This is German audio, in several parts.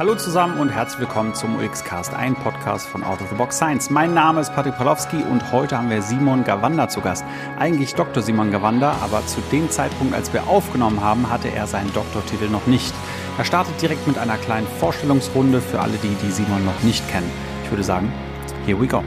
Hallo zusammen und herzlich willkommen zum UX-Cast, ein Podcast von Out of the Box Science. Mein Name ist Patrick Polowski und heute haben wir Simon Gawanda zu Gast. Eigentlich Dr. Simon Gawanda, aber zu dem Zeitpunkt, als wir aufgenommen haben, hatte er seinen Doktortitel noch nicht. Er startet direkt mit einer kleinen Vorstellungsrunde für alle die, die Simon noch nicht kennen. Ich würde sagen, here we go.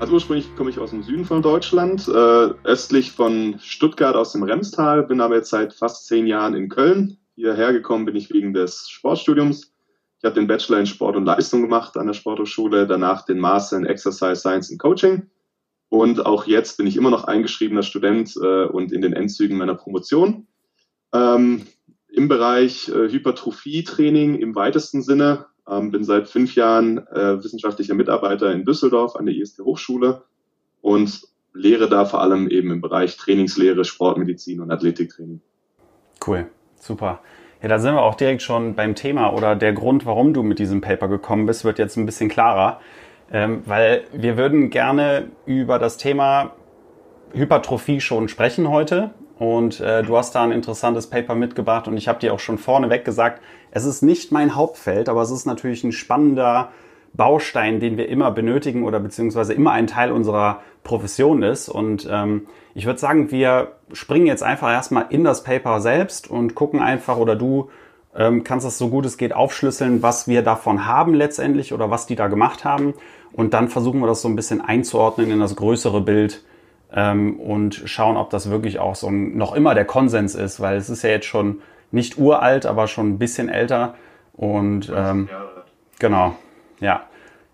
Also ursprünglich komme ich aus dem Süden von Deutschland, äh, östlich von Stuttgart aus dem Remstal, bin aber jetzt seit fast zehn Jahren in Köln, hierher gekommen bin ich wegen des Sportstudiums. Ich habe den Bachelor in Sport und Leistung gemacht an der Sporthochschule, danach den Master in Exercise Science and Coaching. Und auch jetzt bin ich immer noch eingeschriebener Student äh, und in den Endzügen meiner Promotion. Ähm, Im Bereich äh, Hypertrophie-Training im weitesten Sinne. Ähm, bin seit fünf Jahren äh, wissenschaftlicher Mitarbeiter in Düsseldorf an der IST Hochschule und lehre da vor allem eben im Bereich Trainingslehre, Sportmedizin und Athletiktraining. Cool. Super. Ja, da sind wir auch direkt schon beim Thema oder der Grund, warum du mit diesem Paper gekommen bist, wird jetzt ein bisschen klarer. Ähm, weil wir würden gerne über das Thema Hypertrophie schon sprechen heute. Und äh, du hast da ein interessantes Paper mitgebracht und ich habe dir auch schon vorneweg gesagt, es ist nicht mein Hauptfeld, aber es ist natürlich ein spannender Baustein, den wir immer benötigen oder beziehungsweise immer ein Teil unserer Profession ist. Und ähm, ich würde sagen, wir springen jetzt einfach erstmal in das Paper selbst und gucken einfach oder du ähm, kannst das so gut es geht aufschlüsseln, was wir davon haben letztendlich oder was die da gemacht haben. Und dann versuchen wir das so ein bisschen einzuordnen in das größere Bild ähm, und schauen, ob das wirklich auch so ein, noch immer der Konsens ist, weil es ist ja jetzt schon nicht uralt, aber schon ein bisschen älter. Und ähm, genau, ja.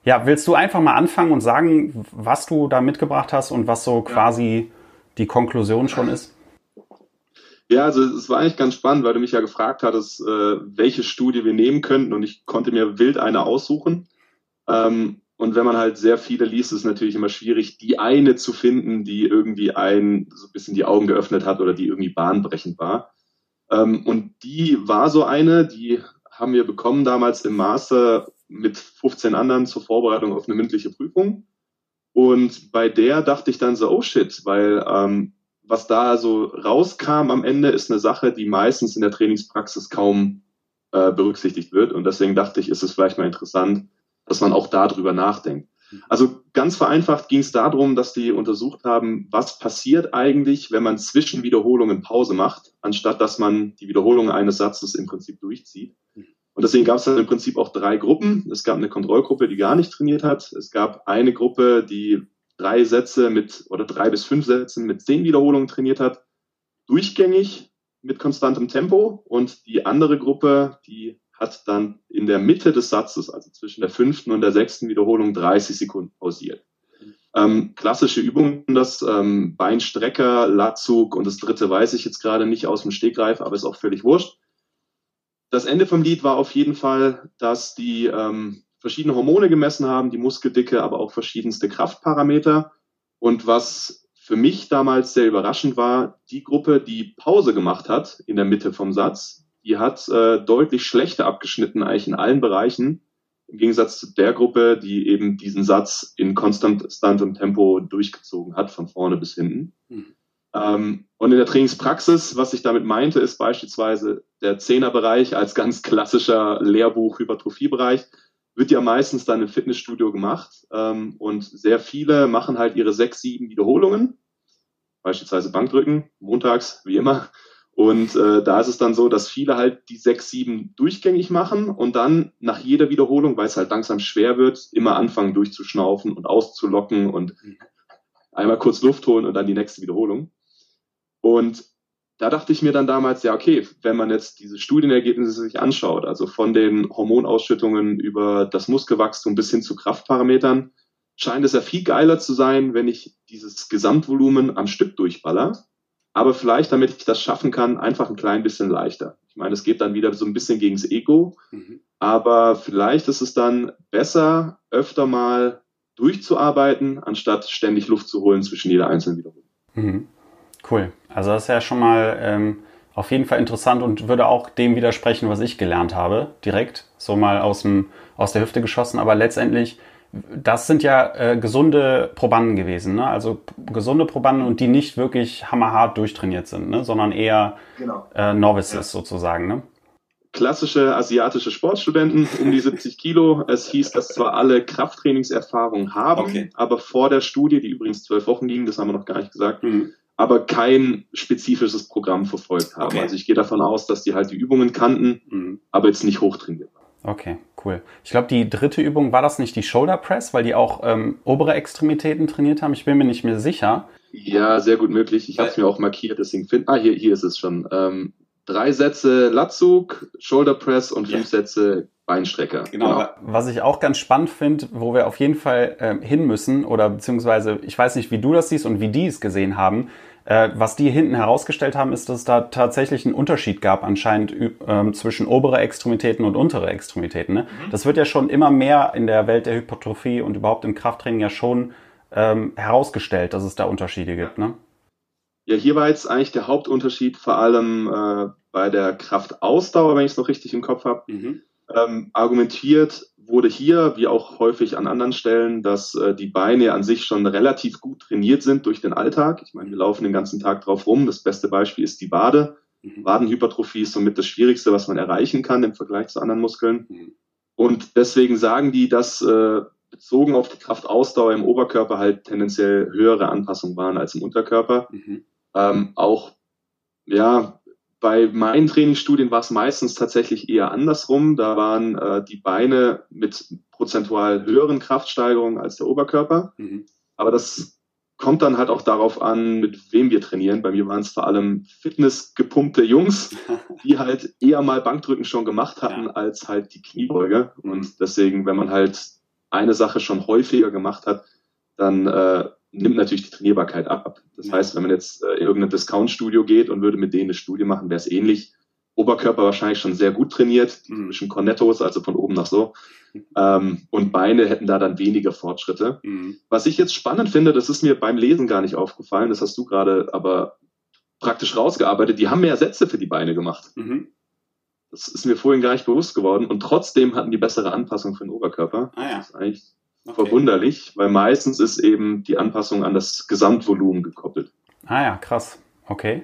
Ja, willst du einfach mal anfangen und sagen, was du da mitgebracht hast und was so quasi die Konklusion schon ist? Ja, also es war eigentlich ganz spannend, weil du mich ja gefragt hattest, äh, welche Studie wir nehmen könnten und ich konnte mir wild eine aussuchen. Ähm, und wenn man halt sehr viele liest, ist es natürlich immer schwierig, die eine zu finden, die irgendwie ein so ein bisschen die Augen geöffnet hat oder die irgendwie bahnbrechend war. Ähm, und die war so eine, die haben wir bekommen damals im Master mit 15 anderen zur Vorbereitung auf eine mündliche Prüfung. Und bei der dachte ich dann so, oh shit, weil ähm, was da so rauskam am Ende ist eine Sache, die meistens in der Trainingspraxis kaum äh, berücksichtigt wird. Und deswegen dachte ich, ist es vielleicht mal interessant, dass man auch darüber nachdenkt. Also ganz vereinfacht ging es darum, dass die untersucht haben, was passiert eigentlich, wenn man zwischen Wiederholungen Pause macht, anstatt dass man die Wiederholung eines Satzes im Prinzip durchzieht. Und deswegen gab es dann im Prinzip auch drei Gruppen. Es gab eine Kontrollgruppe, die gar nicht trainiert hat. Es gab eine Gruppe, die drei Sätze mit oder drei bis fünf Sätze mit zehn Wiederholungen trainiert hat, durchgängig mit konstantem Tempo. Und die andere Gruppe, die hat dann in der Mitte des Satzes, also zwischen der fünften und der sechsten Wiederholung, 30 Sekunden pausiert. Ähm, klassische Übungen, das ähm, Beinstrecker, Latzug und das dritte weiß ich jetzt gerade nicht aus dem Stegreif, aber ist auch völlig wurscht das Ende vom Lied war auf jeden Fall, dass die ähm, verschiedene Hormone gemessen haben, die Muskeldicke, aber auch verschiedenste Kraftparameter. Und was für mich damals sehr überraschend war, die Gruppe, die Pause gemacht hat in der Mitte vom Satz, die hat äh, deutlich schlechter abgeschnitten eigentlich in allen Bereichen, im Gegensatz zu der Gruppe, die eben diesen Satz in konstantem Tempo durchgezogen hat, von vorne bis hinten. Mhm. Ähm, und in der Trainingspraxis, was ich damit meinte, ist beispielsweise der Zehnerbereich als ganz klassischer Lehrbuch-Hypertrophiebereich, wird ja meistens dann im Fitnessstudio gemacht. Ähm, und sehr viele machen halt ihre sechs, sieben Wiederholungen, beispielsweise Bankdrücken, montags, wie immer. Und äh, da ist es dann so, dass viele halt die sechs, sieben durchgängig machen und dann nach jeder Wiederholung, weil es halt langsam schwer wird, immer anfangen durchzuschnaufen und auszulocken und einmal kurz Luft holen und dann die nächste Wiederholung. Und da dachte ich mir dann damals, ja, okay, wenn man jetzt diese Studienergebnisse sich anschaut, also von den Hormonausschüttungen über das Muskelwachstum bis hin zu Kraftparametern, scheint es ja viel geiler zu sein, wenn ich dieses Gesamtvolumen am Stück durchballer. Aber vielleicht, damit ich das schaffen kann, einfach ein klein bisschen leichter. Ich meine, es geht dann wieder so ein bisschen gegens Ego. Mhm. Aber vielleicht ist es dann besser, öfter mal durchzuarbeiten, anstatt ständig Luft zu holen zwischen jeder einzelnen Wiederholung. Mhm. Cool. Also das ist ja schon mal ähm, auf jeden Fall interessant und würde auch dem widersprechen, was ich gelernt habe, direkt, so mal aus, dem, aus der Hüfte geschossen. Aber letztendlich, das sind ja äh, gesunde Probanden gewesen, ne? also gesunde Probanden und die nicht wirklich hammerhart durchtrainiert sind, ne? sondern eher genau. äh, Novices ja. sozusagen. Ne? klassische asiatische Sportstudenten um die 70 Kilo. Es hieß, dass zwar alle Krafttrainingserfahrung haben, okay. aber vor der Studie, die übrigens zwölf Wochen ging, das haben wir noch gar nicht gesagt, mhm. Aber kein spezifisches Programm verfolgt haben. Okay. Also ich gehe davon aus, dass die halt die Übungen kannten, mhm. aber jetzt nicht hochtrainiert waren. Okay, cool. Ich glaube, die dritte Übung war das nicht die Shoulder Press, weil die auch ähm, obere Extremitäten trainiert haben. Ich bin mir nicht mehr sicher. Ja, sehr gut möglich. Ich habe es mir auch markiert, deswegen finde. Ah, hier, hier ist es schon. Ähm, drei Sätze Latzug, Shoulder Press und fünf ja. Sätze Beinstrecker. Genau. genau. Was ich auch ganz spannend finde, wo wir auf jeden Fall äh, hin müssen, oder beziehungsweise ich weiß nicht, wie du das siehst und wie die es gesehen haben, äh, was die hinten herausgestellt haben, ist, dass es da tatsächlich einen Unterschied gab anscheinend äh, zwischen obere Extremitäten und untere Extremitäten. Ne? Mhm. Das wird ja schon immer mehr in der Welt der Hypertrophie und überhaupt im Krafttraining ja schon ähm, herausgestellt, dass es da Unterschiede gibt. Ne? Ja, hier war jetzt eigentlich der Hauptunterschied vor allem äh, bei der Kraftausdauer, wenn ich es noch richtig im Kopf habe. Mhm. Ähm, argumentiert wurde hier, wie auch häufig an anderen Stellen, dass äh, die Beine an sich schon relativ gut trainiert sind durch den Alltag. Ich meine, wir laufen den ganzen Tag drauf rum. Das beste Beispiel ist die Wade. Mhm. Wadenhypertrophie ist somit das Schwierigste, was man erreichen kann im Vergleich zu anderen Muskeln. Mhm. Und deswegen sagen die, dass äh, bezogen auf die Kraftausdauer im Oberkörper halt tendenziell höhere Anpassungen waren als im Unterkörper. Mhm. Ähm, auch ja, bei meinen Trainingsstudien war es meistens tatsächlich eher andersrum. Da waren äh, die Beine mit prozentual höheren Kraftsteigerungen als der Oberkörper. Mhm. Aber das kommt dann halt auch darauf an, mit wem wir trainieren. Bei mir waren es vor allem fitnessgepumpte Jungs, die halt eher mal Bankdrücken schon gemacht hatten ja. als halt die Kniebeuge. Mhm. Und deswegen, wenn man halt eine Sache schon häufiger gemacht hat, dann äh, nimmt natürlich die Trainierbarkeit ab. Das ja. heißt, wenn man jetzt äh, in irgendein Discount-Studio geht und würde mit denen eine Studie machen, wäre es ähnlich. Oberkörper wahrscheinlich schon sehr gut trainiert, die mhm. typischen Cornettos, also von oben nach so. Ähm, und Beine hätten da dann weniger Fortschritte. Mhm. Was ich jetzt spannend finde, das ist mir beim Lesen gar nicht aufgefallen, das hast du gerade aber praktisch rausgearbeitet, die haben mehr Sätze für die Beine gemacht. Mhm. Das ist mir vorhin gar nicht bewusst geworden. Und trotzdem hatten die bessere Anpassung für den Oberkörper. Ah, ja. Das ist eigentlich Okay. Verwunderlich, weil meistens ist eben die Anpassung an das Gesamtvolumen gekoppelt. Ah ja, krass. Okay.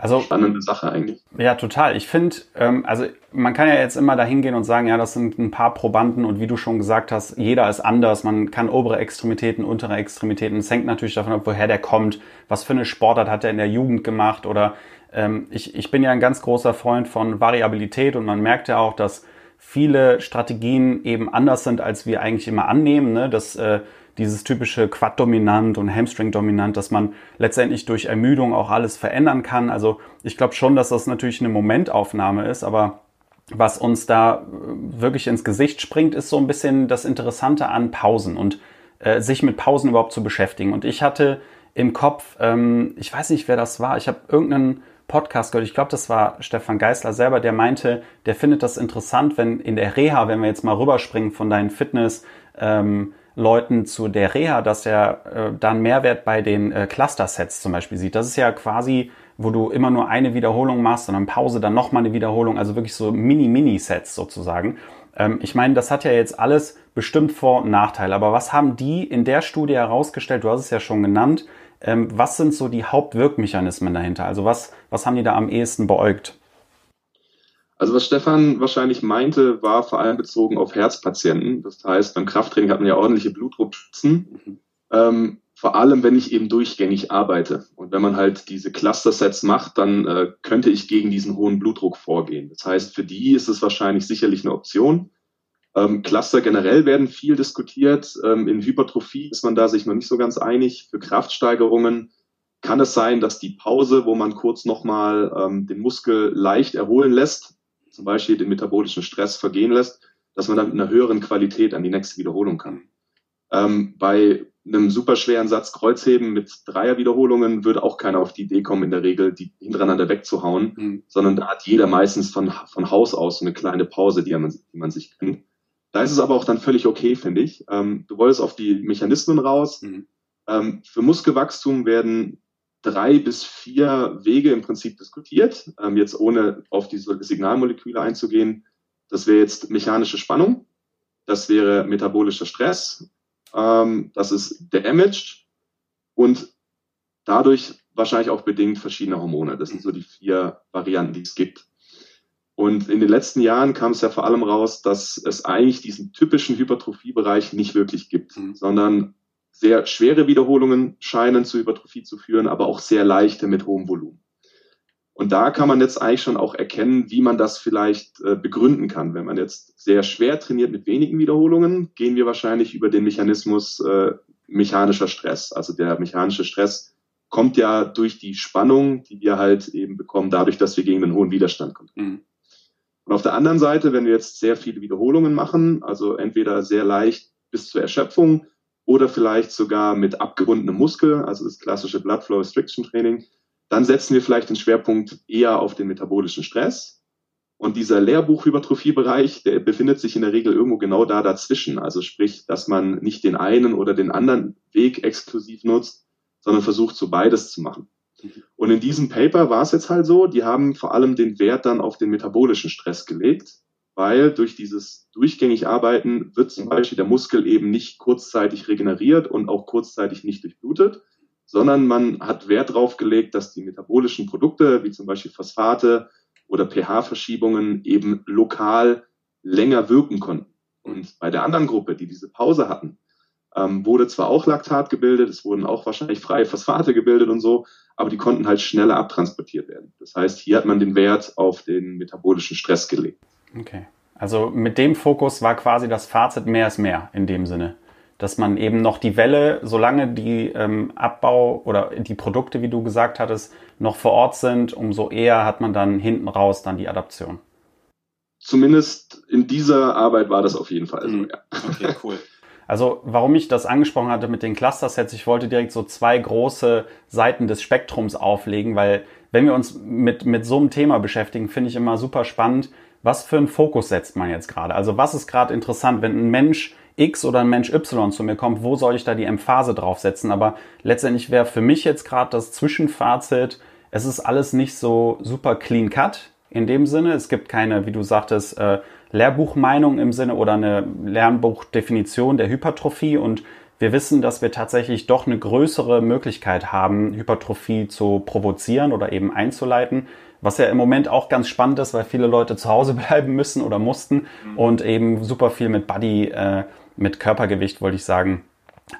Also, Spannende Sache eigentlich. Ja, total. Ich finde, ähm, also man kann ja jetzt immer dahin gehen und sagen, ja, das sind ein paar Probanden und wie du schon gesagt hast, jeder ist anders. Man kann obere Extremitäten, untere Extremitäten. Es hängt natürlich davon ab, woher der kommt, was für eine Sportart hat er in der Jugend gemacht oder ähm, ich, ich bin ja ein ganz großer Freund von Variabilität und man merkt ja auch, dass viele Strategien eben anders sind, als wir eigentlich immer annehmen. Ne? Dass äh, dieses typische Quad-Dominant und Hamstring-Dominant, dass man letztendlich durch Ermüdung auch alles verändern kann. Also ich glaube schon, dass das natürlich eine Momentaufnahme ist, aber was uns da äh, wirklich ins Gesicht springt, ist so ein bisschen das Interessante an Pausen und äh, sich mit Pausen überhaupt zu beschäftigen. Und ich hatte im Kopf, ähm, ich weiß nicht, wer das war, ich habe irgendeinen Podcast gehört, ich glaube, das war Stefan Geisler selber, der meinte, der findet das interessant, wenn in der Reha, wenn wir jetzt mal rüberspringen von deinen Fitness, ähm, Leuten zu der Reha, dass er äh, dann Mehrwert bei den äh, Cluster-Sets zum Beispiel sieht. Das ist ja quasi, wo du immer nur eine Wiederholung machst und dann Pause, dann nochmal eine Wiederholung, also wirklich so Mini-Mini-Sets sozusagen. Ähm, ich meine, das hat ja jetzt alles bestimmt Vor- und Nachteile, aber was haben die in der Studie herausgestellt? Du hast es ja schon genannt. Ähm, was sind so die Hauptwirkmechanismen dahinter? Also was, was haben die da am ehesten beäugt? Also was Stefan wahrscheinlich meinte, war vor allem bezogen auf Herzpatienten. Das heißt, beim Krafttraining hat man ja ordentliche Blutdruckspitzen. Mhm. Ähm, vor allem, wenn ich eben durchgängig arbeite. Und wenn man halt diese Cluster-Sets macht, dann äh, könnte ich gegen diesen hohen Blutdruck vorgehen. Das heißt, für die ist es wahrscheinlich sicherlich eine Option. Ähm, Cluster generell werden viel diskutiert. Ähm, in Hypertrophie ist man da sich noch nicht so ganz einig. Für Kraftsteigerungen kann es sein, dass die Pause, wo man kurz nochmal ähm, den Muskel leicht erholen lässt, zum Beispiel den metabolischen Stress vergehen lässt, dass man dann mit einer höheren Qualität an die nächste Wiederholung kann. Ähm, bei einem superschweren Satz Kreuzheben mit Dreierwiederholungen würde auch keiner auf die Idee kommen, in der Regel die hintereinander wegzuhauen, mhm. sondern da hat jeder meistens von, von Haus aus so eine kleine Pause, die man, die man sich kennt. Da ist es aber auch dann völlig okay, finde ich. Ähm, du wolltest auf die Mechanismen raus. Mhm. Ähm, für Muskelwachstum werden drei bis vier Wege im Prinzip diskutiert, ähm, jetzt ohne auf diese Signalmoleküle einzugehen. Das wäre jetzt mechanische Spannung, das wäre metabolischer Stress, ähm, das ist damaged und dadurch wahrscheinlich auch bedingt verschiedene Hormone. Das sind so die vier Varianten, die es gibt. Und in den letzten Jahren kam es ja vor allem raus, dass es eigentlich diesen typischen Hypertrophiebereich nicht wirklich gibt, mhm. sondern sehr schwere Wiederholungen scheinen zu Hypertrophie zu führen, aber auch sehr leichte mit hohem Volumen. Und da kann man jetzt eigentlich schon auch erkennen, wie man das vielleicht äh, begründen kann. Wenn man jetzt sehr schwer trainiert mit wenigen Wiederholungen, gehen wir wahrscheinlich über den Mechanismus äh, mechanischer Stress. Also der mechanische Stress kommt ja durch die Spannung, die wir halt eben bekommen, dadurch, dass wir gegen einen hohen Widerstand kommen. Mhm. Und auf der anderen Seite, wenn wir jetzt sehr viele Wiederholungen machen, also entweder sehr leicht bis zur Erschöpfung oder vielleicht sogar mit abgebundenem Muskel, also das klassische Blood Flow Restriction Training, dann setzen wir vielleicht den Schwerpunkt eher auf den metabolischen Stress. Und dieser Lehrbuchhypertrophiebereich, der befindet sich in der Regel irgendwo genau da dazwischen. Also sprich, dass man nicht den einen oder den anderen Weg exklusiv nutzt, sondern versucht, so beides zu machen. Und in diesem Paper war es jetzt halt so, die haben vor allem den Wert dann auf den metabolischen Stress gelegt, weil durch dieses durchgängig Arbeiten wird zum Beispiel der Muskel eben nicht kurzzeitig regeneriert und auch kurzzeitig nicht durchblutet, sondern man hat Wert darauf gelegt, dass die metabolischen Produkte, wie zum Beispiel Phosphate oder pH-Verschiebungen, eben lokal länger wirken konnten. Und bei der anderen Gruppe, die diese Pause hatten, ähm, wurde zwar auch Laktat gebildet, es wurden auch wahrscheinlich freie Phosphate gebildet und so, aber die konnten halt schneller abtransportiert werden. Das heißt, hier hat man den Wert auf den metabolischen Stress gelegt. Okay. Also mit dem Fokus war quasi das Fazit mehr ist mehr in dem Sinne. Dass man eben noch die Welle, solange die ähm, Abbau oder die Produkte, wie du gesagt hattest, noch vor Ort sind, umso eher hat man dann hinten raus dann die Adaption. Zumindest in dieser Arbeit war das auf jeden Fall so, mhm. ja. Okay, cool. Also warum ich das angesprochen hatte mit den Cluster-Sets, ich wollte direkt so zwei große Seiten des Spektrums auflegen, weil wenn wir uns mit, mit so einem Thema beschäftigen, finde ich immer super spannend, was für einen Fokus setzt man jetzt gerade? Also was ist gerade interessant, wenn ein Mensch X oder ein Mensch Y zu mir kommt, wo soll ich da die Emphase draufsetzen? Aber letztendlich wäre für mich jetzt gerade das Zwischenfazit, es ist alles nicht so super clean cut in dem Sinne. Es gibt keine, wie du sagtest, äh, Lehrbuchmeinung im Sinne oder eine Lernbuchdefinition der Hypertrophie und wir wissen, dass wir tatsächlich doch eine größere Möglichkeit haben, Hypertrophie zu provozieren oder eben einzuleiten. Was ja im Moment auch ganz spannend ist, weil viele Leute zu Hause bleiben müssen oder mussten mhm. und eben super viel mit Body, äh, mit Körpergewicht, wollte ich sagen,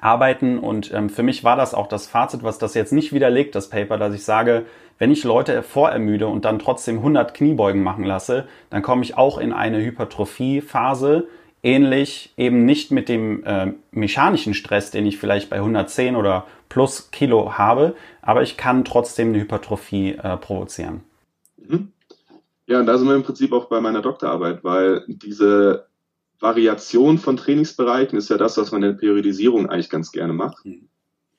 arbeiten. Und ähm, für mich war das auch das Fazit, was das jetzt nicht widerlegt, das Paper, dass ich sage, wenn ich Leute vorermüde und dann trotzdem 100 Kniebeugen machen lasse, dann komme ich auch in eine Hypertrophie-Phase, ähnlich eben nicht mit dem äh, mechanischen Stress, den ich vielleicht bei 110 oder plus Kilo habe, aber ich kann trotzdem eine Hypertrophie äh, provozieren. Mhm. Ja, und da sind wir im Prinzip auch bei meiner Doktorarbeit, weil diese Variation von Trainingsbereichen ist ja das, was man in der Periodisierung eigentlich ganz gerne macht. Mhm.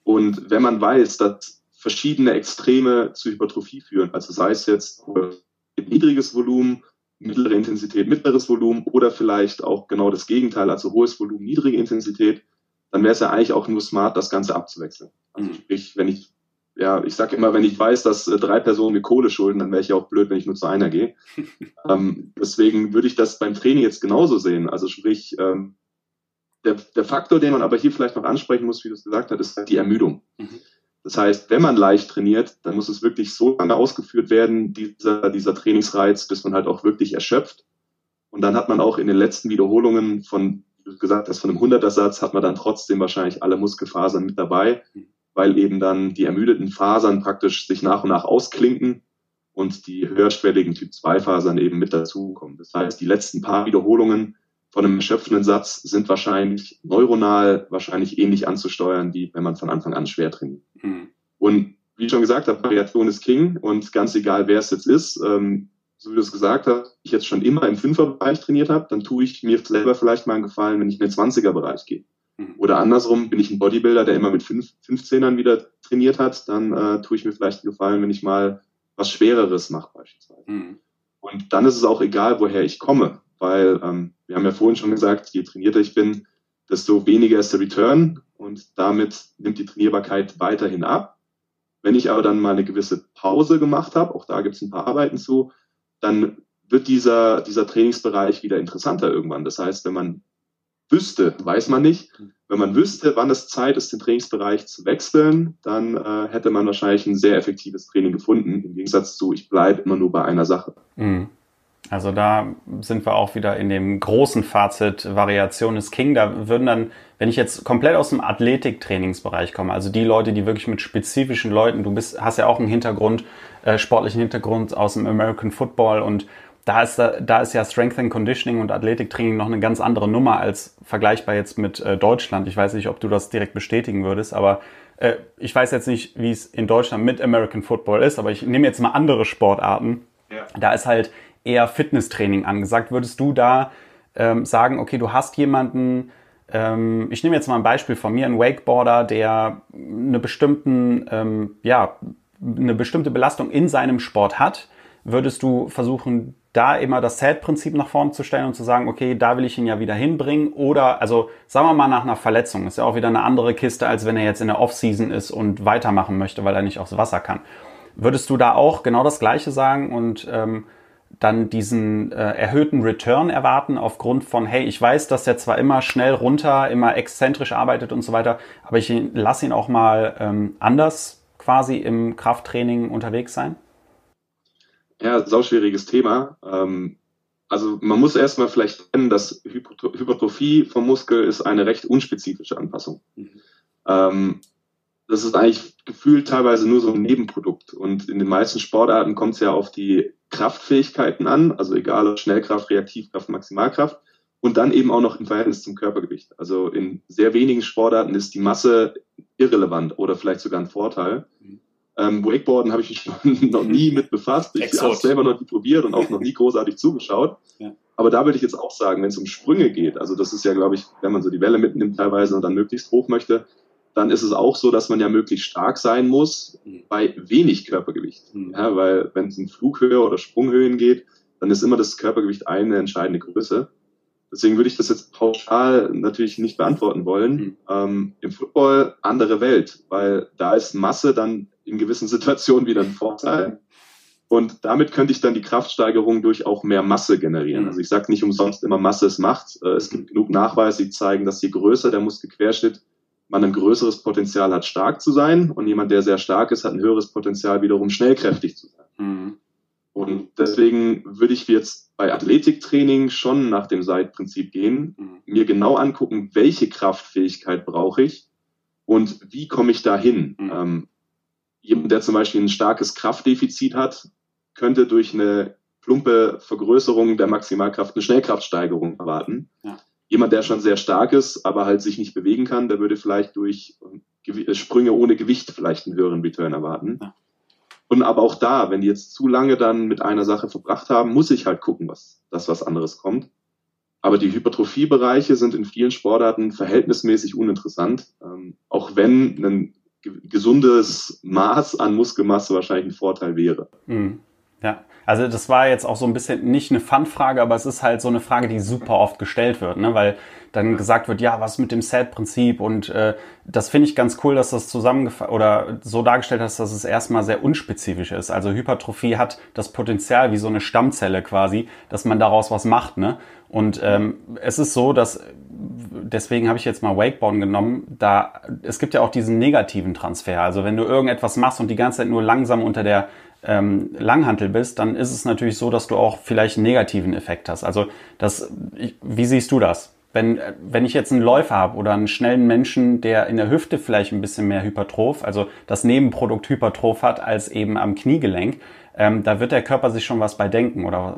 Und wenn man weiß, dass verschiedene Extreme zu Hypertrophie führen, also sei es jetzt niedriges Volumen, mittlere Intensität, mittleres Volumen oder vielleicht auch genau das Gegenteil, also hohes Volumen, niedrige Intensität, dann wäre es ja eigentlich auch nur smart, das Ganze abzuwechseln. Also mhm. sprich, wenn ich ja, ich sage immer, wenn ich weiß, dass äh, drei Personen mir Kohle schulden, dann wäre ich ja auch blöd, wenn ich nur zu einer gehe. ähm, deswegen würde ich das beim Training jetzt genauso sehen. Also sprich, ähm, der, der Faktor, den man aber hier vielleicht noch ansprechen muss, wie du es gesagt hast, ist halt die Ermüdung. Mhm. Das heißt, wenn man leicht trainiert, dann muss es wirklich so lange ausgeführt werden, dieser, dieser Trainingsreiz, bis man halt auch wirklich erschöpft. Und dann hat man auch in den letzten Wiederholungen von, wie gesagt hast, von einem 100er Satz, hat man dann trotzdem wahrscheinlich alle Muskelfasern mit dabei. Weil eben dann die ermüdeten Fasern praktisch sich nach und nach ausklinken und die höherschwelligen Typ-2-Fasern eben mit dazukommen. Das heißt, die letzten paar Wiederholungen von einem erschöpfenden Satz sind wahrscheinlich neuronal wahrscheinlich ähnlich anzusteuern, wie wenn man von Anfang an schwer trainiert. Mhm. Und wie schon gesagt habe, Variation ist King und ganz egal, wer es jetzt ist, ähm, so wie du es gesagt hast, ich jetzt schon immer im Fünferbereich trainiert habe, dann tue ich mir selber vielleicht mal einen Gefallen, wenn ich in den 20er-Bereich gehe. Mhm. Oder andersrum, bin ich ein Bodybuilder, der immer mit fünf, 15ern wieder trainiert hat, dann äh, tue ich mir vielleicht einen Gefallen, wenn ich mal was Schwereres mache beispielsweise. Mhm. Und dann ist es auch egal, woher ich komme, weil ähm, wir haben ja vorhin schon gesagt, je trainierter ich bin, desto weniger ist der Return und damit nimmt die Trainierbarkeit weiterhin ab. Wenn ich aber dann mal eine gewisse Pause gemacht habe, auch da gibt es ein paar Arbeiten zu, dann wird dieser, dieser Trainingsbereich wieder interessanter irgendwann. Das heißt, wenn man wüsste, weiß man nicht. Wenn man wüsste, wann es Zeit ist, den Trainingsbereich zu wechseln, dann äh, hätte man wahrscheinlich ein sehr effektives Training gefunden, im Gegensatz zu, ich bleibe immer nur bei einer Sache. Mhm. Also da sind wir auch wieder in dem großen Fazit, Variation ist King. Da würden dann, wenn ich jetzt komplett aus dem Athletiktrainingsbereich komme, also die Leute, die wirklich mit spezifischen Leuten, du bist, hast ja auch einen Hintergrund, äh, sportlichen Hintergrund aus dem American Football und da ist, da, da ist ja Strength and Conditioning und Athletiktraining noch eine ganz andere Nummer als vergleichbar jetzt mit äh, Deutschland. Ich weiß nicht, ob du das direkt bestätigen würdest, aber äh, ich weiß jetzt nicht, wie es in Deutschland mit American Football ist, aber ich nehme jetzt mal andere Sportarten. Ja. Da ist halt eher Fitnesstraining angesagt. Würdest du da ähm, sagen, okay, du hast jemanden, ähm, ich nehme jetzt mal ein Beispiel von mir, ein Wakeboarder, der eine, bestimmten, ähm, ja, eine bestimmte Belastung in seinem Sport hat, würdest du versuchen, da immer das Set-Prinzip nach vorne zu stellen und zu sagen, okay, da will ich ihn ja wieder hinbringen. Oder, also sagen wir mal nach einer Verletzung, ist ja auch wieder eine andere Kiste, als wenn er jetzt in der Off-Season ist und weitermachen möchte, weil er nicht aufs Wasser kann. Würdest du da auch genau das Gleiche sagen und ähm, dann diesen äh, erhöhten Return erwarten aufgrund von, hey, ich weiß, dass er zwar immer schnell runter, immer exzentrisch arbeitet und so weiter, aber ich lasse ihn auch mal ähm, anders quasi im Krafttraining unterwegs sein? Ja, sauschwieriges Thema. Ähm, also man muss erstmal vielleicht kennen, dass Hypertrophie vom Muskel ist eine recht unspezifische Anpassung. Mhm. Ähm, das ist eigentlich gefühlt teilweise nur so ein Nebenprodukt. Und in den meisten Sportarten kommt es ja auf die Kraftfähigkeiten an, also egal ob Schnellkraft, Reaktivkraft, Maximalkraft. Und dann eben auch noch im Verhältnis zum Körpergewicht. Also in sehr wenigen Sportarten ist die Masse irrelevant oder vielleicht sogar ein Vorteil. Mhm. Ähm, Wakeboarden habe ich mich noch nie mit befasst. Ich habe es selber noch nie probiert und auch noch nie großartig zugeschaut. Ja. Aber da würde ich jetzt auch sagen, wenn es um Sprünge geht, also das ist ja, glaube ich, wenn man so die Welle mitnimmt teilweise und dann möglichst hoch möchte, dann ist es auch so, dass man ja möglichst stark sein muss mhm. bei wenig Körpergewicht. Mhm. Ja, weil wenn es in Flughöhe oder Sprunghöhen geht, dann ist immer das Körpergewicht eine entscheidende Größe. Deswegen würde ich das jetzt pauschal natürlich nicht beantworten wollen. Mhm. Ähm, Im Football andere Welt, weil da ist Masse dann in gewissen Situationen wieder ein Vorteil. Und damit könnte ich dann die Kraftsteigerung durch auch mehr Masse generieren. Mhm. Also ich sage nicht umsonst immer Masse es macht. Äh, es gibt genug Nachweise, die zeigen, dass je größer der Muskelquerschnitt, man ein größeres Potenzial hat, stark zu sein. Und jemand, der sehr stark ist, hat ein höheres Potenzial, wiederum schnellkräftig zu sein. Mhm. Und deswegen würde ich jetzt bei Athletiktraining schon nach dem Seitprinzip gehen, mhm. mir genau angucken, welche Kraftfähigkeit brauche ich und wie komme ich da hin. Mhm. Ähm, jemand, der zum Beispiel ein starkes Kraftdefizit hat, könnte durch eine plumpe Vergrößerung der Maximalkraft eine Schnellkraftsteigerung erwarten. Ja jemand, der schon sehr stark ist, aber halt sich nicht bewegen kann, der würde vielleicht durch äh, Sprünge ohne Gewicht vielleicht einen höheren Return erwarten. Ja. Und aber auch da, wenn die jetzt zu lange dann mit einer Sache verbracht haben, muss ich halt gucken, was, dass was anderes kommt. Aber die Hypertrophiebereiche sind in vielen Sportarten verhältnismäßig uninteressant, ähm, auch wenn ein gesundes Maß an Muskelmasse wahrscheinlich ein Vorteil wäre. Mhm. Ja, also das war jetzt auch so ein bisschen nicht eine Fun-Frage, aber es ist halt so eine Frage, die super oft gestellt wird, ne? weil dann gesagt wird, ja, was mit dem Set-Prinzip und äh, das finde ich ganz cool, dass das zusammengefasst oder so dargestellt hast, dass es erstmal sehr unspezifisch ist. Also Hypertrophie hat das Potenzial wie so eine Stammzelle quasi, dass man daraus was macht, ne? Und ähm, es ist so, dass deswegen habe ich jetzt mal Wakeboarden genommen. Da es gibt ja auch diesen negativen Transfer. Also wenn du irgendetwas machst und die ganze Zeit nur langsam unter der ähm, Langhantel bist, dann ist es natürlich so, dass du auch vielleicht einen negativen Effekt hast. Also das, wie siehst du das? Wenn, wenn ich jetzt einen Läufer habe oder einen schnellen Menschen, der in der Hüfte vielleicht ein bisschen mehr Hypertroph, also das Nebenprodukt Hypertroph hat als eben am Kniegelenk, ähm, da wird der Körper sich schon was bei denken oder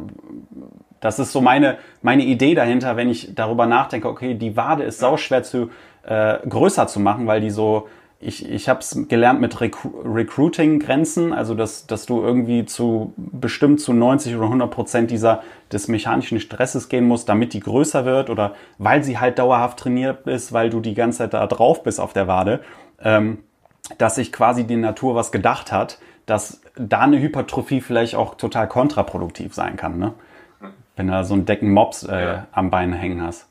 das ist so meine, meine Idee dahinter, wenn ich darüber nachdenke, okay, die Wade ist sauschwer zu äh, größer zu machen, weil die so ich, ich habe es gelernt mit Recru Recruiting-Grenzen, also dass, dass du irgendwie zu bestimmt zu 90 oder 100 Prozent dieser des mechanischen Stresses gehen musst, damit die größer wird oder weil sie halt dauerhaft trainiert ist, weil du die ganze Zeit da drauf bist auf der Wade, ähm, dass sich quasi die Natur was gedacht hat, dass da eine Hypertrophie vielleicht auch total kontraproduktiv sein kann, ne? Wenn du da so einen Decken Mops äh, ja. am Bein hängen hast.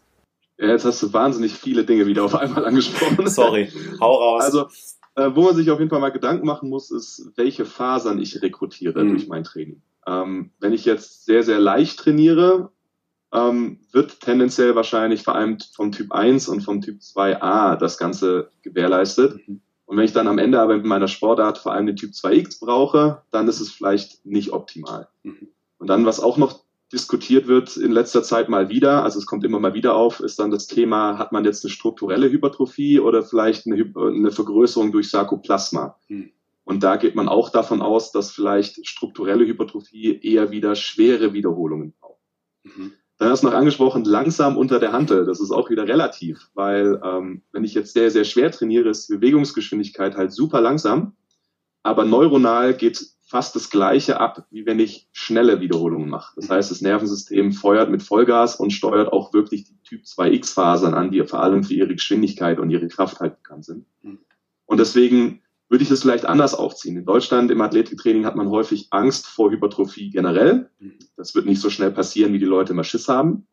Ja, jetzt hast du wahnsinnig viele Dinge wieder auf einmal angesprochen. Sorry, hau raus. Also, äh, wo man sich auf jeden Fall mal Gedanken machen muss, ist, welche Fasern ich rekrutiere mhm. durch mein Training. Ähm, wenn ich jetzt sehr, sehr leicht trainiere, ähm, wird tendenziell wahrscheinlich vor allem vom Typ 1 und vom Typ 2a das Ganze gewährleistet. Mhm. Und wenn ich dann am Ende aber mit meiner Sportart vor allem den Typ 2x brauche, dann ist es vielleicht nicht optimal. Mhm. Und dann, was auch noch diskutiert wird in letzter Zeit mal wieder, also es kommt immer mal wieder auf, ist dann das Thema, hat man jetzt eine strukturelle Hypertrophie oder vielleicht eine, eine Vergrößerung durch Sarkoplasma? Hm. Und da geht man auch davon aus, dass vielleicht strukturelle Hypertrophie eher wieder schwere Wiederholungen braucht. Mhm. Dann hast du noch angesprochen, langsam unter der Hantel. Das ist auch wieder relativ, weil ähm, wenn ich jetzt sehr, sehr schwer trainiere, ist die Bewegungsgeschwindigkeit halt super langsam. Aber neuronal geht fast das Gleiche ab, wie wenn ich schnelle Wiederholungen mache. Das heißt, das Nervensystem feuert mit Vollgas und steuert auch wirklich die Typ 2X-Fasern an, die vor allem für ihre Geschwindigkeit und ihre Kraft halt bekannt sind. Mhm. Und deswegen würde ich das vielleicht anders aufziehen. In Deutschland im Athletiktraining hat man häufig Angst vor Hypertrophie generell. Mhm. Das wird nicht so schnell passieren, wie die Leute immer Schiss haben.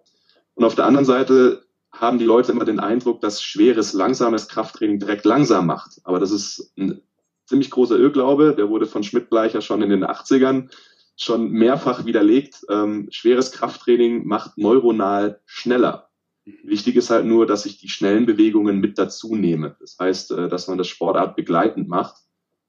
Und auf der anderen Seite haben die Leute immer den Eindruck, dass schweres, langsames Krafttraining direkt langsam macht. Aber das ist ein ziemlich großer Irrglaube. Der wurde von Schmidt-Bleicher schon in den 80ern schon mehrfach widerlegt. Ähm, schweres Krafttraining macht neuronal schneller. Mhm. Wichtig ist halt nur, dass ich die schnellen Bewegungen mit dazu nehme. Das heißt, äh, dass man das Sportart begleitend macht.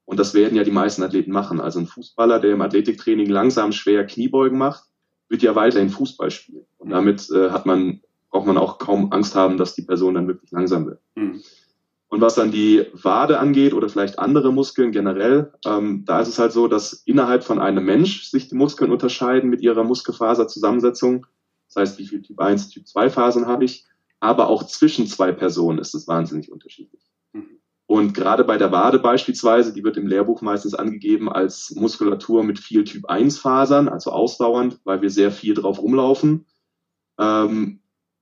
Und das werden ja die meisten Athleten machen. Also ein Fußballer, der im Athletiktraining langsam schwer Kniebeugen macht, wird ja weiterhin Fußball spielen. Und mhm. damit äh, hat man, braucht man auch kaum Angst haben, dass die Person dann wirklich langsam wird. Mhm. Und was dann die Wade angeht oder vielleicht andere Muskeln generell, ähm, da ist es halt so, dass innerhalb von einem Mensch sich die Muskeln unterscheiden mit ihrer Muskelfaserzusammensetzung. Das heißt, wie viel Typ 1, Typ 2 Phasen habe ich. Aber auch zwischen zwei Personen ist es wahnsinnig unterschiedlich. Mhm. Und gerade bei der Wade beispielsweise, die wird im Lehrbuch meistens angegeben als Muskulatur mit viel Typ 1 Fasern, also ausdauernd, weil wir sehr viel drauf rumlaufen. Ähm,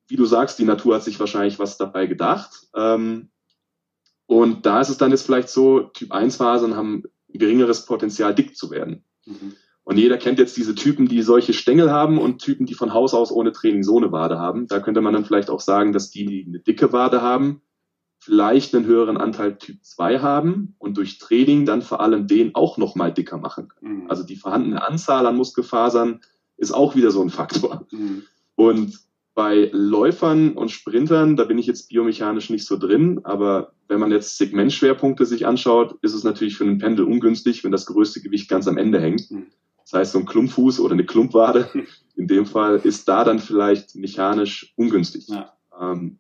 wie du sagst, die Natur hat sich wahrscheinlich was dabei gedacht. Ähm, und da ist es dann jetzt vielleicht so, Typ 1 Fasern haben ein geringeres Potenzial, dick zu werden. Mhm. Und jeder kennt jetzt diese Typen, die solche Stängel haben und Typen, die von Haus aus ohne Training so eine Wade haben. Da könnte man dann vielleicht auch sagen, dass die, die eine dicke Wade haben, vielleicht einen höheren Anteil Typ 2 haben und durch Training dann vor allem den auch nochmal dicker machen können. Mhm. Also die vorhandene Anzahl an Muskelfasern ist auch wieder so ein Faktor. Mhm. Und bei Läufern und Sprintern, da bin ich jetzt biomechanisch nicht so drin, aber wenn man jetzt Segmentschwerpunkte sich anschaut, ist es natürlich für einen Pendel ungünstig, wenn das größte Gewicht ganz am Ende hängt. Hm. Das heißt, so ein Klumpfuß oder eine Klumpwade, in dem Fall, ist da dann vielleicht mechanisch ungünstig. Ja. Ähm,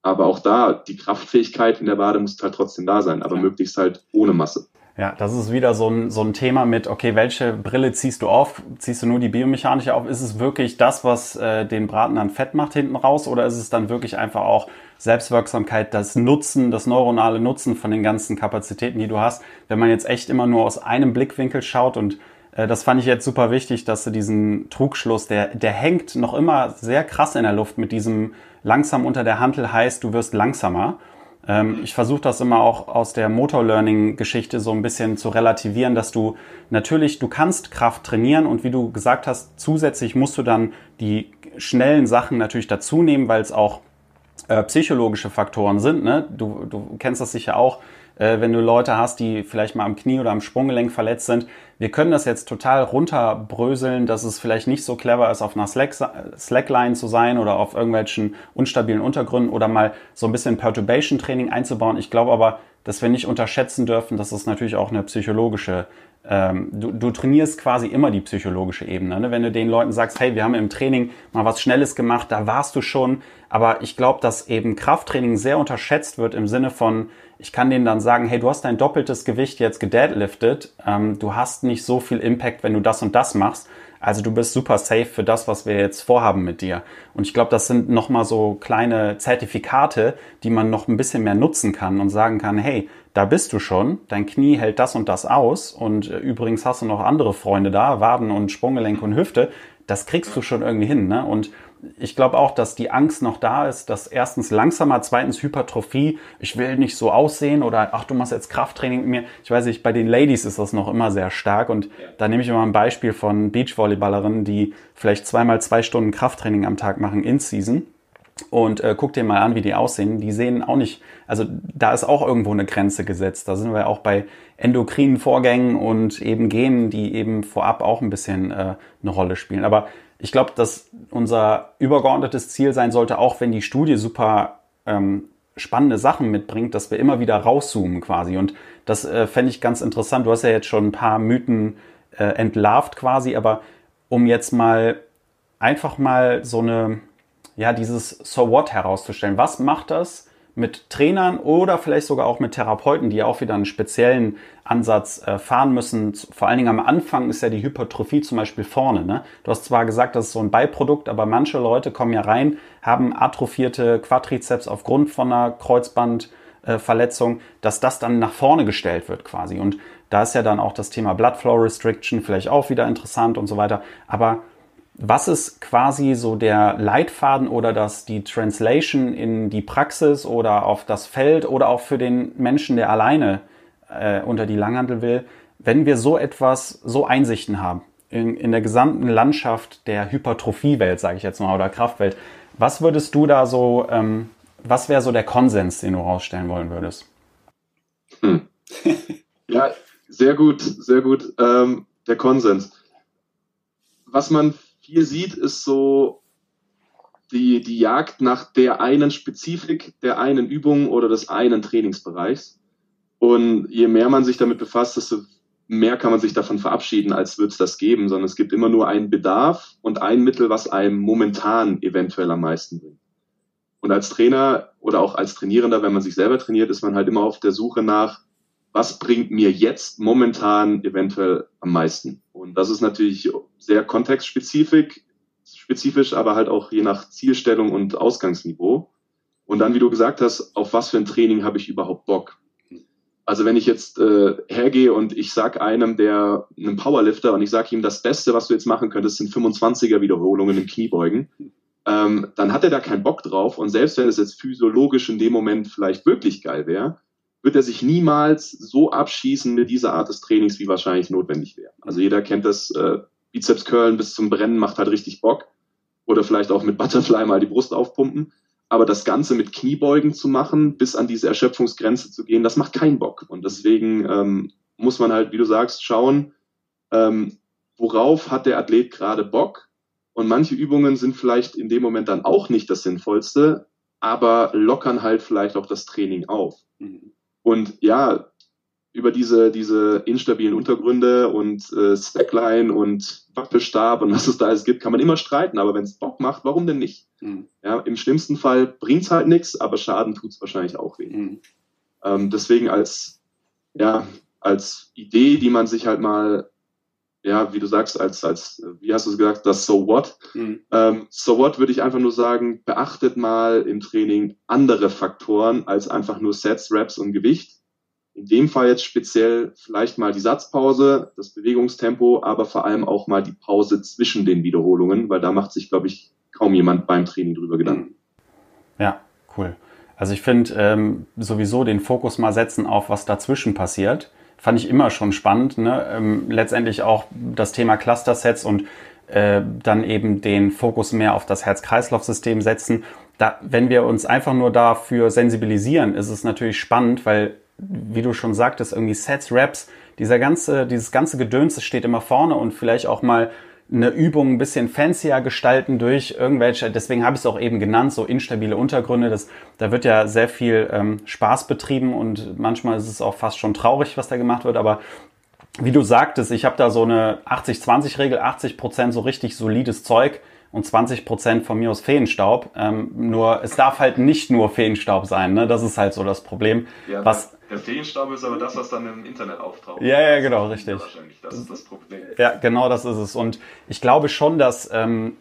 aber auch da, die Kraftfähigkeit in der Wade muss halt trotzdem da sein, aber ja. möglichst halt ohne Masse. Ja, das ist wieder so ein, so ein Thema mit, okay, welche Brille ziehst du auf? Ziehst du nur die biomechanische auf? Ist es wirklich das, was äh, den Braten an Fett macht hinten raus? Oder ist es dann wirklich einfach auch Selbstwirksamkeit, das Nutzen, das neuronale Nutzen von den ganzen Kapazitäten, die du hast? Wenn man jetzt echt immer nur aus einem Blickwinkel schaut und äh, das fand ich jetzt super wichtig, dass du diesen Trugschluss, der, der hängt noch immer sehr krass in der Luft mit diesem langsam unter der Handel heißt, du wirst langsamer. Ähm, ich versuche das immer auch aus der Motor-Learning-Geschichte so ein bisschen zu relativieren, dass du natürlich, du kannst Kraft trainieren und wie du gesagt hast, zusätzlich musst du dann die schnellen Sachen natürlich dazu nehmen, weil es auch äh, psychologische Faktoren sind. Ne? Du, du kennst das sicher auch äh, wenn du Leute hast, die vielleicht mal am Knie oder am Sprunggelenk verletzt sind. Wir können das jetzt total runterbröseln, dass es vielleicht nicht so clever ist, auf einer Slack Slackline zu sein oder auf irgendwelchen unstabilen Untergründen oder mal so ein bisschen Perturbation-Training einzubauen. Ich glaube aber, dass wir nicht unterschätzen dürfen, dass es natürlich auch eine psychologische ähm, du, du trainierst quasi immer die psychologische Ebene. Ne? Wenn du den Leuten sagst, hey, wir haben im Training mal was Schnelles gemacht, da warst du schon. Aber ich glaube, dass eben Krafttraining sehr unterschätzt wird im Sinne von, ich kann denen dann sagen, hey, du hast dein doppeltes Gewicht jetzt gedeadliftet, ähm, du hast nicht so viel Impact, wenn du das und das machst. Also du bist super safe für das, was wir jetzt vorhaben mit dir. Und ich glaube, das sind nochmal so kleine Zertifikate, die man noch ein bisschen mehr nutzen kann und sagen kann, hey, da bist du schon, dein Knie hält das und das aus und äh, übrigens hast du noch andere Freunde da, Waden und Sprunggelenk und Hüfte, das kriegst du schon irgendwie hin. Ne? Und ich glaube auch, dass die Angst noch da ist, dass erstens langsamer, zweitens Hypertrophie, ich will nicht so aussehen oder ach, du machst jetzt Krafttraining mit mir. Ich weiß nicht, bei den Ladies ist das noch immer sehr stark. Und da nehme ich immer ein Beispiel von Beachvolleyballerinnen, die vielleicht zweimal zwei Stunden Krafttraining am Tag machen in Season und äh, guck dir mal an, wie die aussehen. Die sehen auch nicht, also da ist auch irgendwo eine Grenze gesetzt. Da sind wir auch bei endokrinen Vorgängen und eben Genen, die eben vorab auch ein bisschen äh, eine Rolle spielen. Aber ich glaube, dass unser übergeordnetes Ziel sein sollte, auch wenn die Studie super ähm, spannende Sachen mitbringt, dass wir immer wieder rauszoomen quasi. Und das äh, fände ich ganz interessant. Du hast ja jetzt schon ein paar Mythen äh, entlarvt quasi, aber um jetzt mal einfach mal so eine, ja, dieses So What herauszustellen. Was macht das mit Trainern oder vielleicht sogar auch mit Therapeuten, die auch wieder einen speziellen Ansatz äh, fahren müssen. Vor allen Dingen am Anfang ist ja die Hypertrophie zum Beispiel vorne. Ne? Du hast zwar gesagt, das ist so ein Beiprodukt, aber manche Leute kommen ja rein, haben atrophierte Quadrizeps aufgrund von einer Kreuzbandverletzung, äh, dass das dann nach vorne gestellt wird quasi. Und da ist ja dann auch das Thema Blood Flow Restriction vielleicht auch wieder interessant und so weiter. Aber was ist quasi so der Leitfaden oder das, die Translation in die Praxis oder auf das Feld oder auch für den Menschen, der alleine äh, unter die Langhandel will, wenn wir so etwas, so Einsichten haben in, in der gesamten Landschaft der Hypertrophiewelt, sage ich jetzt mal, oder Kraftwelt, was würdest du da so, ähm, was wäre so der Konsens, den du rausstellen wollen würdest? Hm. ja, sehr gut, sehr gut. Ähm, der Konsens. Was man viel sieht, ist so die, die Jagd nach der einen Spezifik, der einen Übung oder des einen Trainingsbereichs. Und je mehr man sich damit befasst, desto mehr kann man sich davon verabschieden, als würde es das geben, sondern es gibt immer nur einen Bedarf und ein Mittel, was einem momentan eventuell am meisten bringt. Und als Trainer oder auch als Trainierender, wenn man sich selber trainiert, ist man halt immer auf der Suche nach, was bringt mir jetzt momentan eventuell am meisten? Und das ist natürlich sehr kontextspezifisch, spezifisch, aber halt auch je nach Zielstellung und Ausgangsniveau. Und dann, wie du gesagt hast, auf was für ein Training habe ich überhaupt Bock? Also wenn ich jetzt äh, hergehe und ich sag einem, der einem Powerlifter und ich sage ihm, das Beste, was du jetzt machen könntest, sind 25er Wiederholungen im Kniebeugen, ähm, dann hat er da keinen Bock drauf. Und selbst wenn es jetzt physiologisch in dem Moment vielleicht wirklich geil wäre, wird er sich niemals so abschießen mit dieser Art des Trainings, wie wahrscheinlich notwendig wäre. Also jeder kennt das, äh, Bizeps Curlen bis zum Brennen macht halt richtig Bock. Oder vielleicht auch mit Butterfly mal die Brust aufpumpen. Aber das Ganze mit Kniebeugen zu machen, bis an diese Erschöpfungsgrenze zu gehen, das macht keinen Bock. Und deswegen ähm, muss man halt, wie du sagst, schauen, ähm, worauf hat der Athlet gerade Bock. Und manche Übungen sind vielleicht in dem Moment dann auch nicht das Sinnvollste, aber lockern halt vielleicht auch das Training auf. Mhm. Und ja, über diese, diese instabilen Untergründe und äh, Slackline und Wappelstab und was es da alles gibt, kann man immer streiten. Aber wenn es Bock macht, warum denn nicht? Mhm. Ja, Im schlimmsten Fall bringt's halt nichts, aber Schaden tut's wahrscheinlich auch weh. Mhm. Ähm, deswegen als, ja, als Idee, die man sich halt mal, ja, wie du sagst, als, als wie hast du es gesagt, das So What? Mhm. Ähm, so What würde ich einfach nur sagen, beachtet mal im Training andere Faktoren als einfach nur Sets, Reps und Gewicht in dem Fall jetzt speziell vielleicht mal die Satzpause, das Bewegungstempo, aber vor allem auch mal die Pause zwischen den Wiederholungen, weil da macht sich, glaube ich, kaum jemand beim Training drüber Gedanken. Ja, cool. Also ich finde ähm, sowieso den Fokus mal setzen auf, was dazwischen passiert, fand ich immer schon spannend. Ne? Ähm, letztendlich auch das Thema Cluster-Sets und äh, dann eben den Fokus mehr auf das Herz-Kreislauf-System setzen. Da, wenn wir uns einfach nur dafür sensibilisieren, ist es natürlich spannend, weil wie du schon sagtest, irgendwie Sets, Raps, dieser ganze, dieses ganze Gedöns, steht immer vorne und vielleicht auch mal eine Übung ein bisschen fancier gestalten durch irgendwelche, deswegen habe ich es auch eben genannt, so instabile Untergründe. Das, da wird ja sehr viel ähm, Spaß betrieben und manchmal ist es auch fast schon traurig, was da gemacht wird. Aber wie du sagtest, ich habe da so eine 80-20-Regel, 80 Prozent so richtig solides Zeug und 20 Prozent von mir aus Feenstaub. Ähm, nur es darf halt nicht nur Feenstaub sein. Ne? Das ist halt so das Problem. Ja, was der Feenstaub ist aber das, was dann im Internet auftaucht. Ja, ja, genau, richtig. Wahrscheinlich. Das ist das Problem. Ja, genau das ist es. Und ich glaube schon, dass ähm,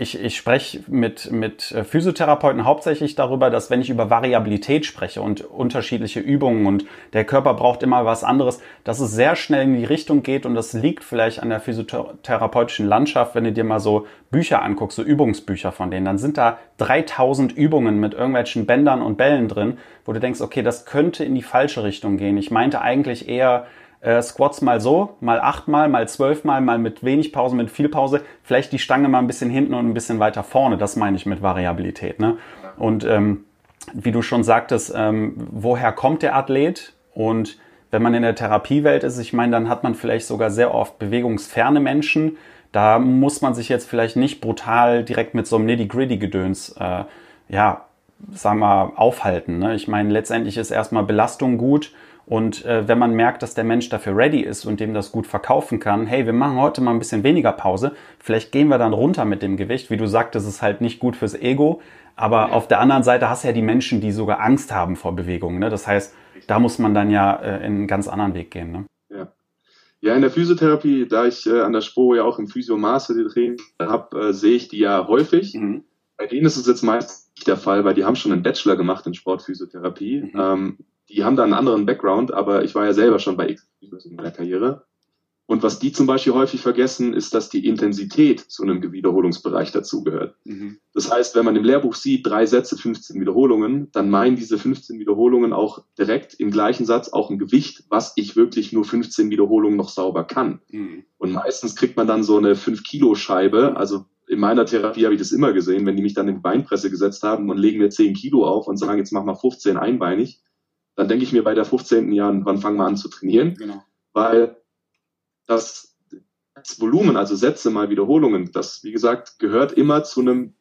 ich, ich spreche mit, mit äh, Physiotherapeuten hauptsächlich darüber, dass wenn ich über Variabilität spreche und unterschiedliche Übungen und der Körper braucht immer was anderes, dass es sehr schnell in die Richtung geht und das liegt vielleicht an der physiotherapeutischen Landschaft, wenn du dir mal so Bücher anguckst, so Übungsbücher von denen, dann sind da 3000 Übungen mit irgendwelchen Bändern und Bällen drin, wo du denkst, okay, das könnte in die falsche Richtung gehen. Ich meinte eigentlich eher äh, Squats mal so, mal achtmal, mal zwölfmal, mal mit wenig Pause, mit viel Pause. Vielleicht die Stange mal ein bisschen hinten und ein bisschen weiter vorne. Das meine ich mit Variabilität. Ne? Und ähm, wie du schon sagtest, ähm, woher kommt der Athlet? Und wenn man in der Therapiewelt ist, ich meine, dann hat man vielleicht sogar sehr oft bewegungsferne Menschen. Da muss man sich jetzt vielleicht nicht brutal direkt mit so einem Nitty-Gritty-Gedöns, äh, ja, sagen wir, aufhalten. Ne? Ich meine, letztendlich ist erstmal Belastung gut Und äh, wenn man merkt, dass der Mensch dafür ready ist und dem das gut verkaufen kann, hey, wir machen heute mal ein bisschen weniger Pause, vielleicht gehen wir dann runter mit dem Gewicht. Wie du sagtest, ist halt nicht gut fürs Ego, aber ja. auf der anderen Seite hast du ja die Menschen, die sogar Angst haben vor Bewegungen. Ne? Das heißt, da muss man dann ja äh, in einen ganz anderen Weg gehen. Ne? Ja. ja, in der Physiotherapie, da ich äh, an der SPO ja auch im Physiomaster die Training habe, äh, sehe ich die ja häufig. Mhm. Bei denen ist es jetzt meist nicht der Fall, weil die haben schon einen Bachelor gemacht in Sportphysiotherapie. Mhm. Ähm, die haben da einen anderen Background, aber ich war ja selber schon bei X in meiner Karriere. Und was die zum Beispiel häufig vergessen, ist, dass die Intensität zu einem Wiederholungsbereich dazugehört. Mhm. Das heißt, wenn man im Lehrbuch sieht, drei Sätze, 15 Wiederholungen, dann meinen diese 15 Wiederholungen auch direkt im gleichen Satz auch ein Gewicht, was ich wirklich nur 15 Wiederholungen noch sauber kann. Mhm. Und meistens kriegt man dann so eine 5-Kilo-Scheibe. Also in meiner Therapie habe ich das immer gesehen, wenn die mich dann in die Beinpresse gesetzt haben und legen mir 10 Kilo auf und sagen, jetzt mach mal 15 einbeinig, dann denke ich mir bei der 15. Jahr, wann fangen wir an zu trainieren? Genau. Weil das, das Volumen, also Sätze mal Wiederholungen, das, wie gesagt, gehört immer zu einem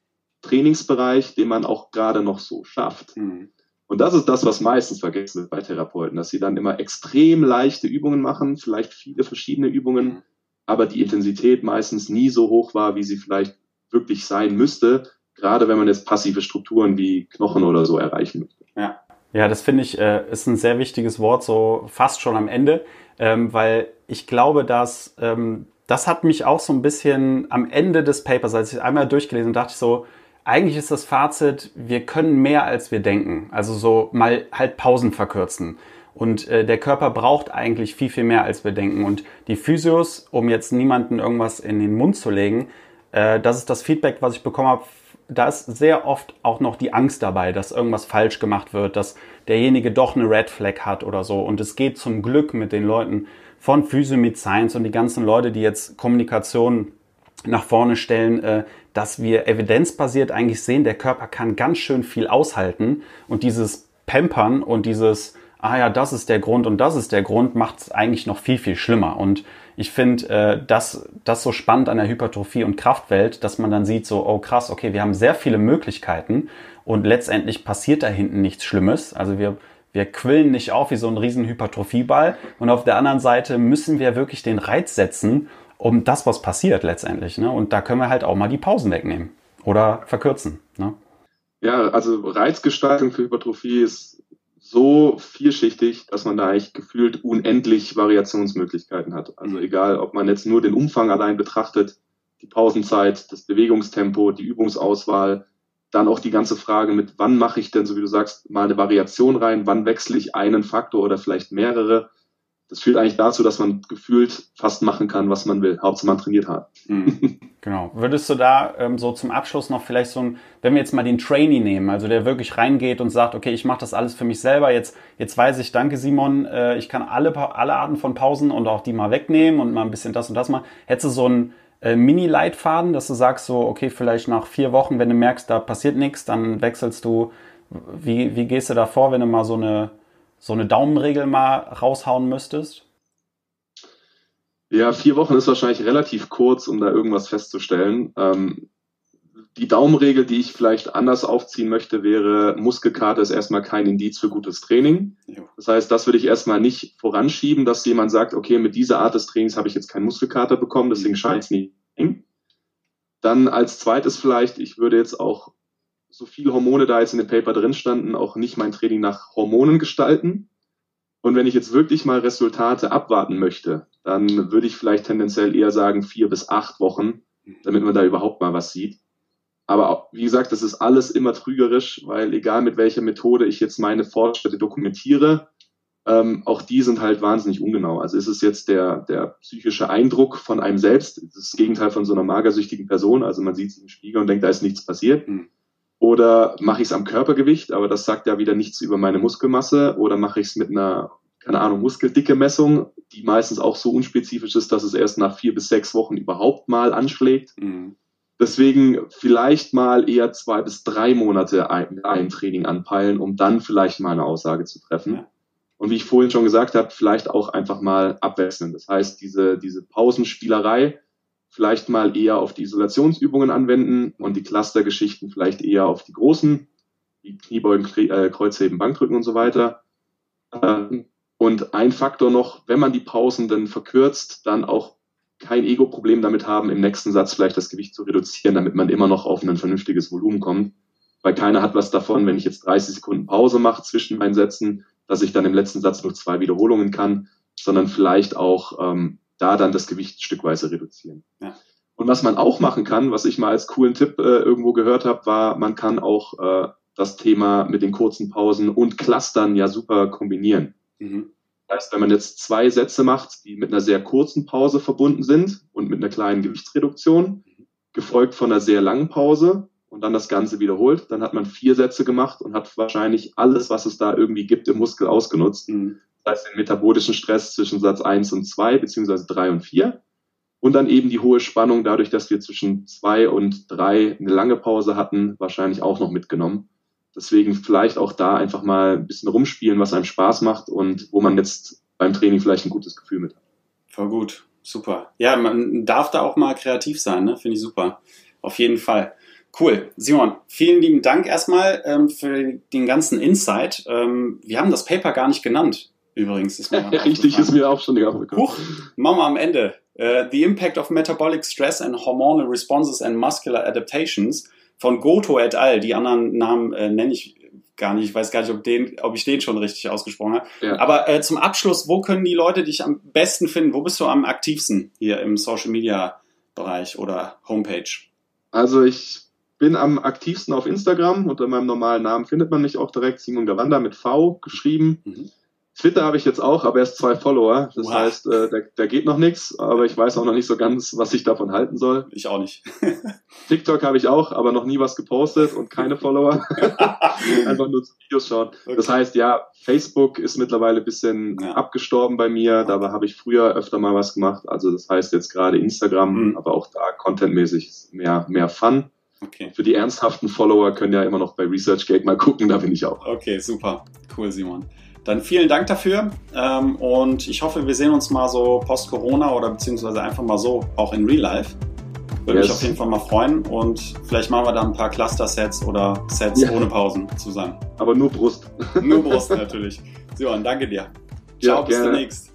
Trainingsbereich, den man auch gerade noch so schafft. Mhm. Und das ist das, was meistens vergessen wird bei Therapeuten, dass sie dann immer extrem leichte Übungen machen, vielleicht viele verschiedene Übungen, mhm. aber die Intensität meistens nie so hoch war, wie sie vielleicht wirklich sein müsste, gerade wenn man jetzt passive Strukturen wie Knochen oder so erreichen möchte. Ja, ja das finde ich äh, ist ein sehr wichtiges Wort, so fast schon am Ende ähm, weil ich glaube, dass ähm, das hat mich auch so ein bisschen am Ende des Papers, als ich einmal durchgelesen dachte ich so, eigentlich ist das Fazit, wir können mehr als wir denken. Also so mal halt Pausen verkürzen. Und äh, der Körper braucht eigentlich viel, viel mehr, als wir denken. Und die Physios, um jetzt niemanden irgendwas in den Mund zu legen, äh, das ist das Feedback, was ich bekommen habe. Da ist sehr oft auch noch die Angst dabei, dass irgendwas falsch gemacht wird, dass derjenige doch eine Red Flag hat oder so. Und es geht zum Glück mit den Leuten von Physio mit Science und die ganzen Leute, die jetzt Kommunikation nach vorne stellen, äh, dass wir evidenzbasiert eigentlich sehen, der Körper kann ganz schön viel aushalten und dieses Pampern und dieses, ah ja, das ist der Grund und das ist der Grund, macht es eigentlich noch viel, viel schlimmer. Und ich finde äh, das, das so spannend an der Hypertrophie- und Kraftwelt, dass man dann sieht, so, oh krass, okay, wir haben sehr viele Möglichkeiten und letztendlich passiert da hinten nichts Schlimmes. Also wir, wir quillen nicht auf wie so ein riesen Hypertrophieball und auf der anderen Seite müssen wir wirklich den Reiz setzen, um das, was passiert letztendlich. Ne? Und da können wir halt auch mal die Pausen wegnehmen oder verkürzen. Ne? Ja, also Reizgestaltung für Hypertrophie ist so vielschichtig, dass man da eigentlich gefühlt unendlich Variationsmöglichkeiten hat. Also egal, ob man jetzt nur den Umfang allein betrachtet, die Pausenzeit, das Bewegungstempo, die Übungsauswahl, dann auch die ganze Frage mit, wann mache ich denn, so wie du sagst, mal eine Variation rein, wann wechsle ich einen Faktor oder vielleicht mehrere. Das führt eigentlich dazu, dass man gefühlt fast machen kann, was man will. Hauptsache man trainiert hat. Mhm. Genau. Würdest du da ähm, so zum Abschluss noch vielleicht so ein, wenn wir jetzt mal den Trainee nehmen, also der wirklich reingeht und sagt, okay, ich mache das alles für mich selber, jetzt, jetzt weiß ich, danke Simon, äh, ich kann alle, alle Arten von Pausen und auch die mal wegnehmen und mal ein bisschen das und das mal. Hättest du so ein, äh, Mini-Leitfaden, dass du sagst so, okay, vielleicht nach vier Wochen, wenn du merkst, da passiert nichts, dann wechselst du. Wie, wie gehst du da vor, wenn du mal so eine, so eine Daumenregel mal raushauen müsstest? Ja, vier Wochen ist wahrscheinlich relativ kurz, um da irgendwas festzustellen. Ähm, die Daumenregel, die ich vielleicht anders aufziehen möchte, wäre, Muskelkater ist erstmal kein Indiz für gutes Training. Das heißt, das würde ich erstmal nicht voranschieben, dass jemand sagt, okay, mit dieser Art des Trainings habe ich jetzt keinen Muskelkater bekommen, deswegen mhm. scheint es nicht. Dann als zweites vielleicht, ich würde jetzt auch, so viele Hormone da jetzt in dem Paper drin standen, auch nicht mein Training nach Hormonen gestalten. Und wenn ich jetzt wirklich mal Resultate abwarten möchte, dann würde ich vielleicht tendenziell eher sagen vier bis acht Wochen, mhm. damit man da überhaupt mal was sieht. Aber wie gesagt, das ist alles immer trügerisch, weil egal mit welcher Methode ich jetzt meine Fortschritte dokumentiere, ähm, auch die sind halt wahnsinnig ungenau. Also ist es jetzt der, der psychische Eindruck von einem selbst, das, ist das Gegenteil von so einer magersüchtigen Person, also man sieht sich im Spiegel und denkt, da ist nichts passiert. Mhm. Oder mache ich es am Körpergewicht, aber das sagt ja wieder nichts über meine Muskelmasse. Oder mache ich es mit einer, keine Ahnung, Muskeldicke-Messung, die meistens auch so unspezifisch ist, dass es erst nach vier bis sechs Wochen überhaupt mal anschlägt. Mhm. Deswegen vielleicht mal eher zwei bis drei Monate ein, ein Training anpeilen, um dann vielleicht mal eine Aussage zu treffen. Ja. Und wie ich vorhin schon gesagt habe, vielleicht auch einfach mal abwechseln. Das heißt, diese, diese Pausenspielerei vielleicht mal eher auf die Isolationsübungen anwenden und die Clustergeschichten vielleicht eher auf die großen, wie Kniebeugen, äh, Kreuzheben, Bankdrücken und so weiter. Ähm, Und ein Faktor noch, wenn man die Pausen dann verkürzt, dann auch kein Ego-Problem damit haben, im nächsten Satz vielleicht das Gewicht zu reduzieren, damit man immer noch auf ein vernünftiges Volumen kommt. Weil keiner hat was davon, wenn ich jetzt 30 Sekunden Pause mache zwischen meinen Sätzen, dass ich dann im letzten Satz nur zwei Wiederholungen kann, sondern vielleicht auch ähm, da dann das Gewicht stückweise reduzieren. Ja. Und was man auch machen kann, was ich mal als coolen Tipp äh, irgendwo gehört habe, war, man kann auch äh, das Thema mit den kurzen Pausen und Clustern ja super kombinieren. Mhm. Das heißt, wenn man jetzt zwei Sätze macht, die mit einer sehr kurzen Pause verbunden sind und mit einer kleinen Gewichtsreduktion, gefolgt von einer sehr langen Pause und dann das Ganze wiederholt, dann hat man vier Sätze gemacht und hat wahrscheinlich alles, was es da irgendwie gibt, im Muskel ausgenutzt. Mhm. Das heißt, den metabolischen Stress zwischen Satz eins und zwei beziehungsweise drei und vier und dann eben die hohe Spannung dadurch, dass wir zwischen zwei und drei eine lange Pause hatten, wahrscheinlich auch noch mitgenommen. Deswegen vielleicht auch da einfach mal ein bisschen rumspielen, was einem Spaß macht und wo man jetzt beim Training vielleicht ein gutes Gefühl mit hat. Voll gut, super. Ja, man darf da auch mal kreativ sein, ne? finde ich super. Auf jeden Fall. Cool. Simon, vielen lieben Dank erstmal ähm, für den ganzen Insight. Ähm, wir haben das Paper gar nicht genannt, übrigens. Ist mir Richtig, ist mir auch schon die aufgekommen. Huch, machen wir am Ende. Uh, the Impact of Metabolic Stress and Hormonal Responses and Muscular Adaptations von Goto et al. Die anderen Namen äh, nenne ich gar nicht. Ich weiß gar nicht, ob, den, ob ich den schon richtig ausgesprochen habe. Ja. Aber äh, zum Abschluss, wo können die Leute dich am besten finden? Wo bist du am aktivsten hier im Social Media Bereich oder Homepage? Also ich bin am aktivsten auf Instagram. Unter meinem normalen Namen findet man mich auch direkt. Simon Gawanda mit V geschrieben. Mhm. Twitter habe ich jetzt auch, aber erst zwei Follower. Das wow. heißt, äh, da, da geht noch nichts, aber ich weiß auch noch nicht so ganz, was ich davon halten soll. Ich auch nicht. TikTok habe ich auch, aber noch nie was gepostet und keine Follower. Einfach nur zu Videos schauen. Okay. Das heißt, ja, Facebook ist mittlerweile ein bisschen ja. abgestorben bei mir. Dabei habe ich früher öfter mal was gemacht. Also das heißt jetzt gerade Instagram, mhm. aber auch da contentmäßig mehr, mehr Fun. Okay. Für die ernsthaften Follower können ja immer noch bei ResearchGate mal gucken, da bin ich auch. Okay, super. Cool, Simon. Dann vielen Dank dafür ähm, und ich hoffe, wir sehen uns mal so post-Corona oder beziehungsweise einfach mal so auch in Real Life. Würde yes. mich auf jeden Fall mal freuen und vielleicht machen wir da ein paar Cluster-Sets oder Sets ja. ohne Pausen zusammen. Aber nur Brust. Nur Brust natürlich. Simon, danke dir. Ciao, ja, bis demnächst.